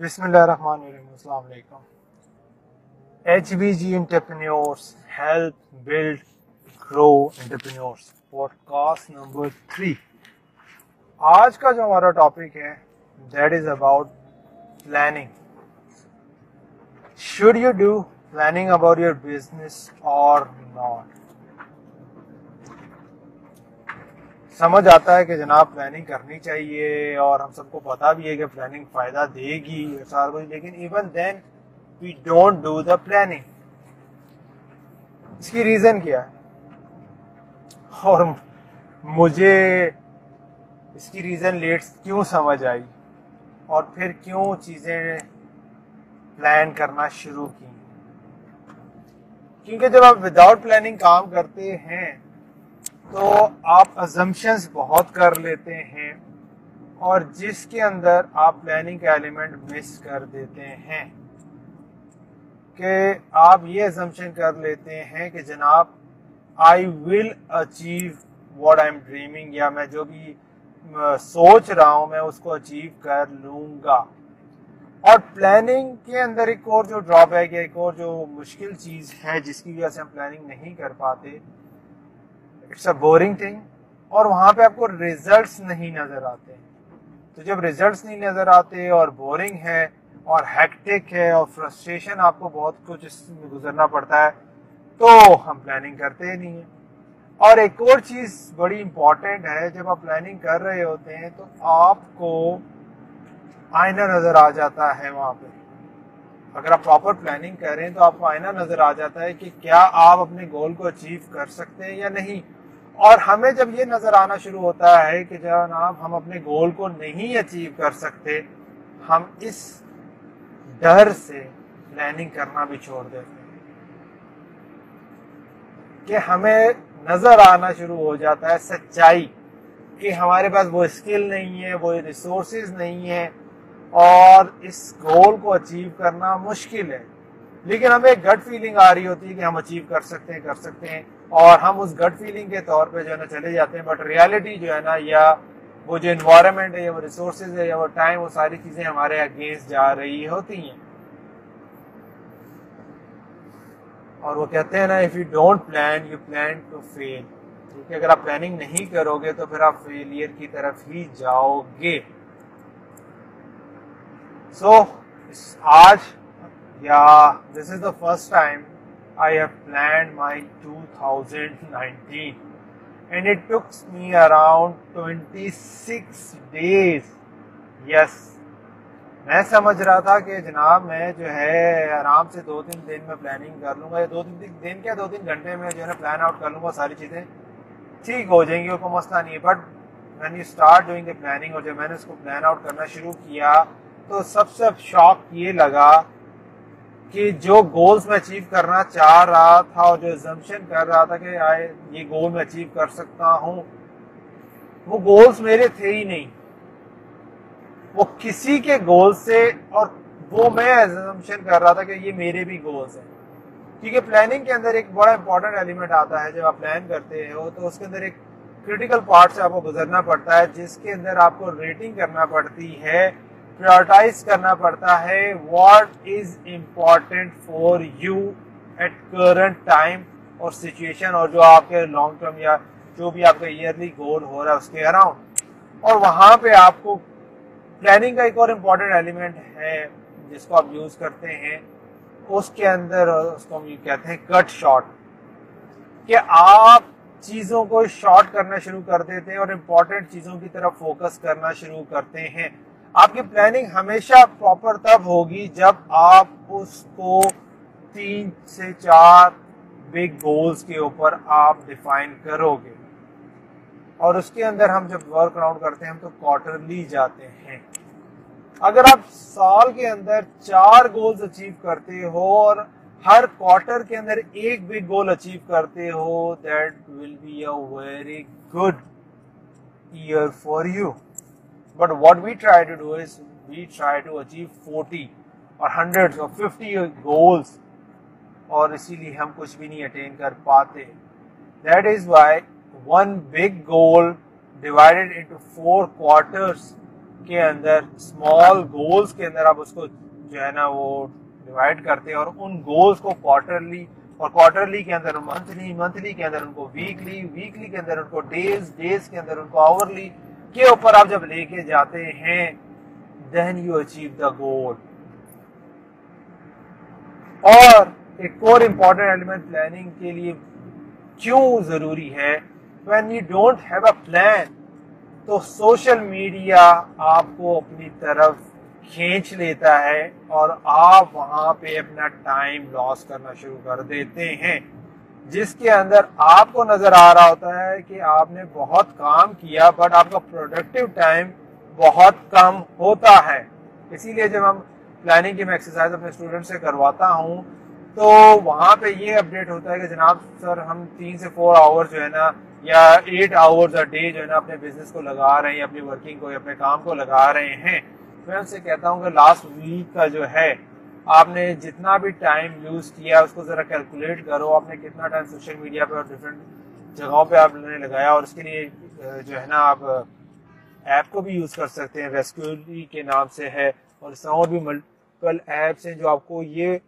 بسم اللہ الرحمن الرحیم، السلام علیکم۔ H B G entrepreneurs help build grow entrepreneurs podcast number three آج کا جو ہمارا ٹاپک ہے that is about planning should you do planning about your business or not سمجھ آتا ہے کہ جناب پلاننگ کرنی چاہیے اور ہم سب کو پتا بھی ہے کہ پلاننگ فائدہ دے گی سارا کچھ، لیکن even then we don't do the planning اس کی ریزن کیا ہے؟ اور مجھے اس کی ریزن لیٹ کیوں سمجھ آئی؟ اور پھر کیوں چیزیں پلان کرنا شروع کی؟ کیونکہ جب آپ وداؤٹ پلاننگ کام کرتے ہیں تو آپ ازمپشنس بہت کر لیتے ہیں اور جس کے اندر آپ پلاننگ کا ایلیمنٹ مس کر دیتے ہیں کہ آپ یہ ازمپشن کر لیتے ہیں کہ جناب I will achieve what I am dreaming یا میں جو بھی سوچ رہا ہوں میں اس کو اچیو کر لوں گا۔ اور پلاننگ کے اندر ایک اور جو ڈراپ ہے ایک اور جو مشکل چیز ہے جس کی وجہ سے ہم پلاننگ نہیں کر پاتے اٹس اے بورنگ تھنگ اور وہاں پہ آپ کو ریزلٹس نہیں نظر آتے. تو جب ریزلٹس نہیں نظر آتے اور بورنگ ہے اور ہیکٹک ہے اور فرسٹریشن آپ کو بہت کچھ اس میں گزرنا پڑتا ہے، تو ہم پلاننگ کرتے ہی نہیں ہیں. اور ایک اور چیز بڑی امپورٹنٹ ہے، جب آپ پلاننگ کر رہے ہوتے ہیں تو آپ کو آئینہ نظر آ جاتا ہے وہاں پہ. اگر آپ پراپر پلاننگ کریں تو آپ کو آئینہ نظر آ جاتا ہے کہ کیا آپ اپنے گول کو اچیو کر سکتے ہیں یا نہیں. اور ہمیں جب یہ نظر آنا شروع ہوتا ہے کہ جناب ہم اپنے گول کو نہیں اچیو کر سکتے، ہم اس ڈر سے پلاننگ کرنا بھی چھوڑ دیتے ہیں۔ کہ ہمیں نظر آنا شروع ہو جاتا ہے سچائی، کہ ہمارے پاس وہ اسکل نہیں ہے، وہ ریسورسز نہیں ہے اور اس گول کو اچیو کرنا مشکل ہے۔ لیکن ہمیں ایک گٹ فیلنگ آ رہی ہوتی ہے کہ ہم اچیو کر سکتے ہیں، کر سکتے ہیں۔ اور ہم اس گٹ فیلنگ کے طور پہ جو ہے نا چلے جاتے ہیں۔ بٹ ریالٹی جو ہے نا، یا وہ جو انوائرمنٹ ہے، یا وہ ریسورسز ہے، یا وہ ٹائم وہ ساری چیزیں ہمارے اگینسٹ جا رہی ہوتی ہیں۔ اور وہ کہتے ہیں نا if you don't plan you plan to fail کیونکہ اگر آپ پلاننگ نہیں کرو گے تو پھر آپ فیلئر کی طرف ہی جاؤ گے سو آج یا this is the first time I have planned my two thousand nineteen and it takes me around twenty میں سمجھ رہا تھا کہ جناب میں جو ہے آرام سے دو تین دن میں پلاننگ کر لوں گا. یا دو تین دن کیا دو تین گھنٹے میں جو ہے نا پلان آؤٹ کر لوں گا ساری چیزیں. ٹھیک ہو جائیں گی کوئی مسئلہ نہیں. ہے but when you start doing the planning اور جب میں نے اس کو پلان آؤٹ کرنا شروع کیا، تو سب سے شوق یہ لگا کہ جو گولز میں اچیو کرنا چاہ رہا تھا اور جو زمشن کر رہا تھا کہ آئے یہ گول میں اچیو کر سکتا ہوں، وہ گولز میرے تھے ہی نہیں۔ وہ کسی کے گول سے اور وہ میں ایزمشن کر رہا تھا کہ یہ میرے بھی گولز ہیں۔ کیونکہ پلاننگ کے اندر ایک بڑا امپورٹنٹ ایلیمنٹ آتا ہے، جب آپ پلان کرتے ہو تو اس کے اندر ایک کریٹیکل پارٹ سے آپ کو گزرنا پڑتا ہے، جس کے اندر آپ کو ریٹنگ کرنا پڑتی ہے۔ پریورٹائز کرنا پڑتا ہے what is important for you at current time اور سچویشن اور جو آپ کے لانگ ٹرم یا جو بھی آپ کا ایئرلی گول ہو رہا ہے اس کے اراؤنڈ اور وہاں پہ آپ کو پلاننگ کا ایک اور امپورٹنٹ ایلیمنٹ ہے جس کو آپ یوز کرتے ہیں اس کے اندر اس کو ہم کہتے ہیں کٹ شارٹ کہ آپ چیزوں کو شارٹ کرنا شروع کر دیتے ہیں اور امپورٹنٹ چیزوں کی طرف فوکس کرنا شروع کرتے ہیں آپ کی پلاننگ ہمیشہ پراپر تب ہوگی جب آپ اس کو تین سے چار بگ گولز کے اوپر آپ ڈیفائن کرو گے اور اس کے اندر ہم جب ورک اراؤنڈ کرتے ہیں ہم تو کوارٹرلی جاتے ہیں۔ اگر آپ سال کے اندر چار گولز اچیو کرتے ہو اور ہر کوارٹر کے اندر ایک بگ گول اچیو کرتے ہو that will be a very good year for you but what we try to do is we try to achieve forty or hundred or fifty goals اور اسی لیے ہم کچھ بھی نہیں اٹین کر پاتے. That is why one big goal divided into four quarters کے اندر اسمال گولس کے اندر آپ اس کو جو ہے نا وہ ڈیوائڈ کرتے ہیں اور ان گولس کو کوارٹرلی اور کوارٹرلی کے اندر منتھلی منتھلی کے اندر ان کو ویکلی ویکلی کے اندر ان کو ڈیز ڈیز کے اندر ان کو آورلی کے اوپر آپ جب لے کے جاتے ہیں دین یو اچیو دا گول اور ایک اور امپورٹنٹ ایلیمنٹ پلاننگ کے لیے کیوں ضروری ہے when you don't have a plan تو سوشل میڈیا آپ کو اپنی طرف کھینچ لیتا ہے اور آپ وہاں پہ اپنا ٹائم لاس کرنا شروع کر دیتے ہیں۔ جس کے اندر آپ کو نظر آ رہا ہوتا ہے کہ آپ نے بہت کام کیا بٹ آپ کا پروڈکٹیو ٹائم بہت کم ہوتا ہے۔ اسی لیے جب ہم پلاننگ کی میں ایکسرسائز اپنے اسٹوڈنٹ سے کرواتا ہوں، تو وہاں پہ یہ اپڈیٹ ہوتا ہے کہ جناب سر، ہم تین سے فور آور جو ہے نا، یا ایٹ آورز ڈے جو ہے نا اپنے بزنس کو لگا رہے ہیں، اپنی ورکنگ کو یا اپنے کام کو لگا رہے ہیں۔ میں ان سے کہتا ہوں کہ لاسٹ ویک کا جو ہے آپ نے جتنا بھی ٹائم یوز کیا اس کو ذرا کیلکولیٹ کرو، آپ نے کتنا ٹائم سوشل میڈیا پہ اور ڈفرینٹ جگہوں پہ آپ نے لگایا اور اس کے لیے جو ہے نا، آپ ایپ کو بھی یوز کر سکتے ہیں۔ ریسکیولی کے نام سے ہے اور اس طرح اور بھی ملٹیپل ایپس ہیں جو آپ کو یہ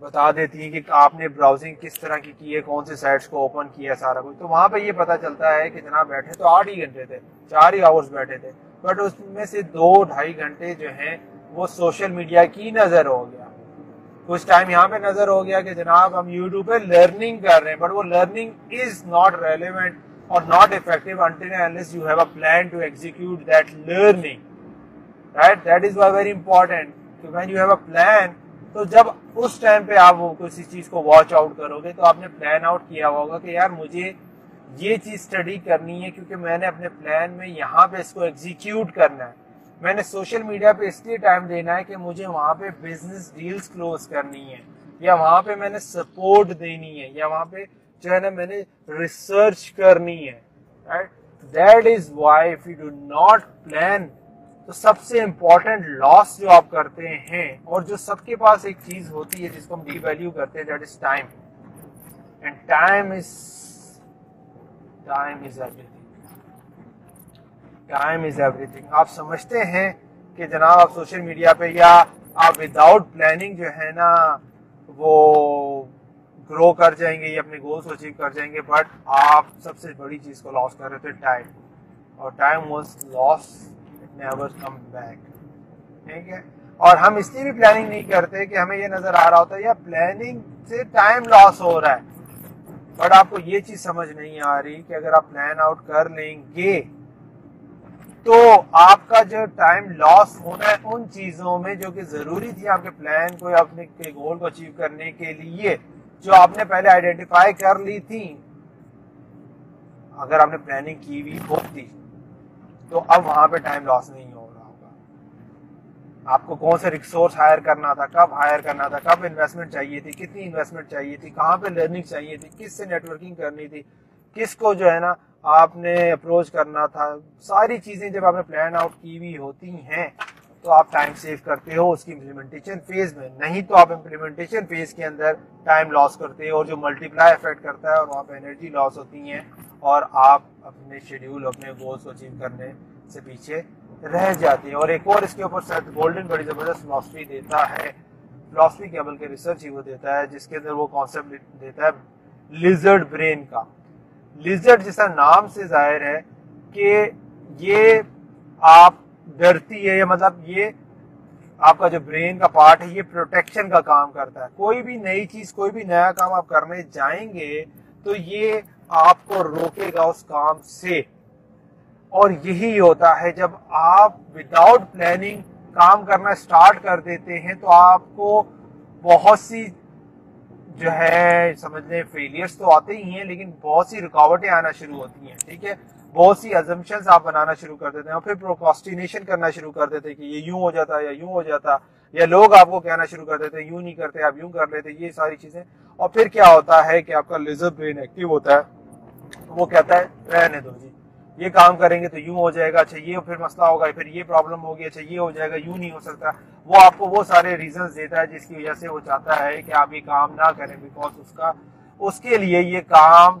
بتا دیتی ہیں کہ آپ نے براؤزنگ کس طرح کی کی ہے، کون سے سائٹس کو اوپن کیا سارا کچھ۔ تو وہاں پہ یہ پتا چلتا ہے کہ جناب بیٹھے تو آٹھ ہی گھنٹے تھے، چار ہی آورس بیٹھے تھے۔ بٹ اس میں سے دو ڈھائی گھنٹے جو ہیں وہ سوشل میڈیا کی نظر ہو گیا۔ کچھ ٹائم یہاں پہ نظر ہو گیا کہ جناب ہم یوٹیوب پہ لرننگ کر رہے ہیں بٹ وہ لرننگ از ناٹ ریلیونٹ اور not effective until you have a plan to execute that learning right that is why very important when you have a plan تو جب اس ٹائم پہ آپ وہ کسی چیز کو واچ آؤٹ کرو گے، تو آپ نے پلان آؤٹ کیا ہوگا کہ یار مجھے یہ چیز اسٹڈی کرنی ہے کیونکہ میں نے اپنے پلان میں یہاں پہ اس کو ایگزیکیوٹ کرنا ہے۔ میں نے سوشل میڈیا پہ اس لیے ٹائم دینا ہے کہ مجھے وہاں پہ بزنس ڈیلز کلوز کرنی ہے یا وہاں پہ میں نے سپورٹ دینی ہے یا وہاں پہ جو ہے نا میں نے ریسرچ کرنی ہے that is why if you do not plan تو سب سے امپورٹنٹ لاس جو آپ کرتے ہیں، اور جو سب کے پاس ایک چیز ہوتی ہے جس کو ہم ڈی ویلو کرتے ہیں that is time and time is time is every time is everything آپ سمجھتے ہیں کہ جناب آپ سوشل میڈیا پہ یا آپ وداؤٹ پلاننگ جو ہے نا، وہ گرو کر جائیں گے یا اپنے گولس کو اچیو کر جائیں گے بٹ آپ سب سے بڑی چیز کو لاس کر رہے تھے ٹائم اور time was lost never come back ٹھیک ہے؟ اور ہم اس لیے بھی پلاننگ نہیں کرتے کہ ہمیں یہ نظر آ رہا ہوتا ہے، یا پلاننگ سے ٹائم لاس ہو رہا ہے. بٹ آپ کو یہ چیز سمجھ نہیں آ رہی کہ اگر آپ پلان آؤٹ کر لیں گے تو آپ کا جو ٹائم لاس ہونا ہے ان چیزوں میں جو کہ ضروری تھی آپ کے پلان کو یا اپنے گول کو اچیو کرنے کے لیے جو آپ نے پہلے آئیڈینٹیفائی کر لی تھی، اگر آپ نے پلاننگ کی ہوئی ہوتی، تو اب وہاں پہ ٹائم لاس نہیں ہو رہا ہوگا۔ آپ کو کون سے ریسورس ہائر کرنا تھا، کب ہائر کرنا تھا، کب انویسٹمنٹ چاہیے تھی، کتنی انویسٹمنٹ چاہیے تھی، کہاں پہ لرننگ چاہیے تھی، کس سے نیٹورکنگ کرنی تھی، کس کو جو ہے نا آپ نے اپروچ کرنا تھا، ساری چیزیں جب آپ نے پلان آؤٹ کی ہوئی ہوتی ہیں، تو آپ ٹائم سیو کرتے ہو اس کی امپلیمنٹیشن فیز میں۔ نہیں تو آپ امپلیمنٹیشن فیز کے اندر ٹائم لاس کرتے ہو اور جو ملٹی پلائی افیکٹ کرتا ہے اور وہاں پہ انرجی لاس ہوتی ہیں اور آپ اپنے شیڈیول اپنے گولس کو اچیو کرنے سے پیچھے رہ جاتے ہیں۔ اور ایک اور اس کے اوپر سیٹ گولڈن بڑی زبردست فلاسفی دیتا ہے۔ فلاسفی کے عمل کے ریسرچ ہی وہ دیتا ہے، جس کے اندر وہ کانسیپٹ دیتا ہے لیزرڈ برین کا۔ لیزرڈ جیسا نام سے ظاہر ہے کہ یہ آپ ڈرتی ہے یا مطلب یہ آپ کا جو برین کا پارٹ ہے، یہ پروٹیکشن کا کام کرتا ہے۔ کوئی بھی نئی چیز، کوئی بھی نیا کام آپ کرنے جائیں گے تو یہ آپ کو روکے گا اس کام سے۔ اور یہی ہوتا ہے، جب آپ وداؤٹ پلاننگ کام کرنا اسٹارٹ کر دیتے ہیں تو آپ کو بہت سی جو ہے سمجھ لیں فیلئرس تو آتے ہی ہیں، لیکن بہت سی رکاوٹیں آنا شروع ہوتی ہیں، ٹھیک ہے؟ بہت سی ازمپشنز آپ بنانا شروع کر دیتے ہیں اور پھر پروکاسٹینیشن کرنا شروع کر دیتے ہیں کہ یہ یوں ہو جاتا، یا یوں ہو جاتا، یا لوگ آپ کو کہنا شروع کر دیتے ہیں، یوں نہیں کرتے، آپ یوں کر لیتے، یہ ساری چیزیں۔ اور پھر کیا ہوتا ہے کہ آپ کا لیزر برین ایکٹیو ہوتا ہے، وہ کہتا ہے، رہنے دو جی۔ یہ کام کریں گے تو یوں ہو جائے گا اچھا یہ پھر مسئلہ ہوگا، پھر یہ پرابلم ہوگی اچھا یہ ہو جائے گا، یوں نہیں ہو سکتا۔ وہ آپ کو وہ سارے ریزنز دیتا ہے جس کی وجہ سے وہ چاہتا ہے کہ آپ یہ کام نہ کریں بیکاز اس کا، اس کے لیے یہ کام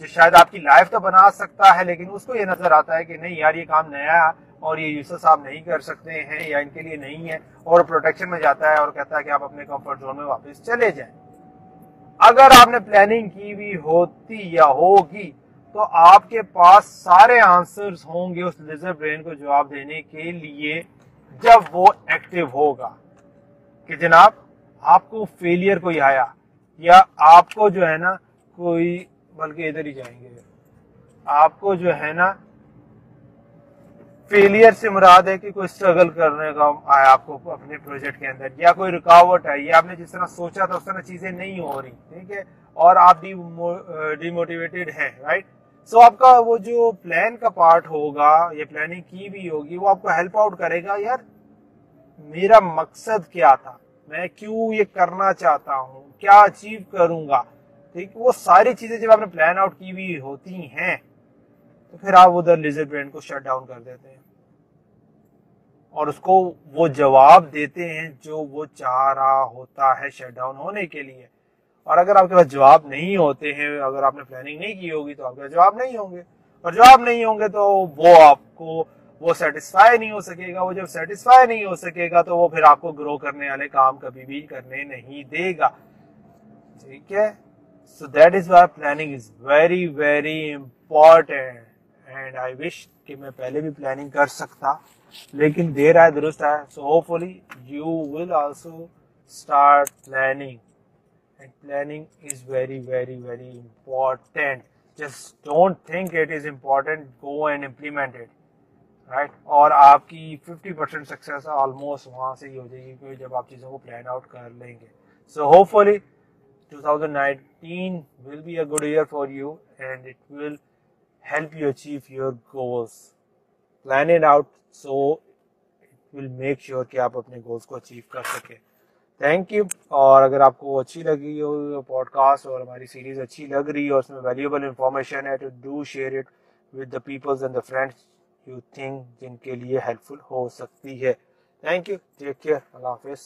جو شاید آپ کی لائف تو بنا سکتا ہے، لیکن اس کو یہ نظر آتا ہے کہ نہیں یار، یہ کام نیا اور یہ یوسف صاحب نہیں کر سکتے ہیں یا ان کے لیے نہیں ہے اور پروٹیکشن میں جاتا ہے اور کہتا ہے کہ آپ اپنے کمفرٹ زون میں واپس چلے جائیں۔ اگر آپ نے پلاننگ کی بھی ہوتی یا ہوگی تو آپ کے پاس سارے آنسرز ہوں گے اس لیزر برین کو جواب دینے کے لیے جب وہ ایکٹیو ہوگا۔ کہ جناب، آپ کو فیلئر کوئی آیا؟ یا آپ کو جو ہے نا کوئی، بلکہ ادھر ہی جائیں گے۔ آپ کو جو ہے نا فیلئر سے مراد ہے کہ کوئی اسٹرگل کرنے کا آیا آپ کو اپنے پروجیکٹ کے اندر، یا کوئی رکاوٹ ہے یا آپ نے جس طرح سوچا تھا اس طرح چیزیں نہیں ہو رہی، ٹھیک ہے؟ اور آپ ڈی موٹیویٹیڈ ہیں رائٹ سو آپ کا وہ جو پلان کا پارٹ ہوگا یا پلاننگ کی بھی ہوگی، وہ آپ کو ہیلپ آؤٹ کرے گا، یار، میرا مقصد کیا تھا? میں کیوں یہ کرنا چاہتا ہوں? کیا اچیو کروں گا? ٹھیک، وہ ساری چیزیں جب آپ نے پلان آؤٹ کی ہوئی ہوتی ہیں، تو پھر آپ ادھر لیزر برین کو شٹ ڈاؤن کر دیتے ہیں۔ اور اس کو وہ جواب دیتے ہیں جو وہ چاہ رہا ہوتا ہے شٹ ڈاؤن ہونے کے لیے۔ اور اگر آپ کے پاس جواب نہیں ہوتے ہیں، اگر آپ نے پلاننگ نہیں کی ہوگی تو آپ کے پاس جواب نہیں ہوں گے۔ اور جواب نہیں ہوں گے تو وہ آپ کو، وہ سیٹسفائی نہیں ہو سکے گا۔ وہ جب سیٹسفائی نہیں ہو سکے گا تو وہ پھر آپ کو گرو کرنے والے کام کبھی بھی کرنے نہیں دے گا۔ ٹھیک ہے؟ So that is why planning is very very important and I wish کہ میں پہلے بھی پلاننگ کر سکتا، لیکن دیر آئے، درست آئے۔ So hopefully you will also start planning and planning is very very very important just don't think it is important go and implement it right اور آپ کی ففٹی پرسینٹ سکسیس آلموسٹ وہاں سے ہی ہو جائے گی کیونکہ جب آپ چیزوں کو پلان آؤٹ کر لیں گے so hopefully 2019 will be a good year for you and it will help you achieve your goals. Plan it out so it will make sure کہ آپ اپنے گولس کو اچیو کر سکیں تھینک یو اور اگر آپ کو اچھی لگی ہو پوڈ کاسٹ اور ہماری سیریز اچھی لگ رہی ہے اور اس میں ویلیوبل انفارمیشن ہے، تو do share it with the peoples and the friends you think جن کے لیے ہیلپ فل ہو سکتی ہے. تھینک یو ٹیک کیئر اللہ حافظ.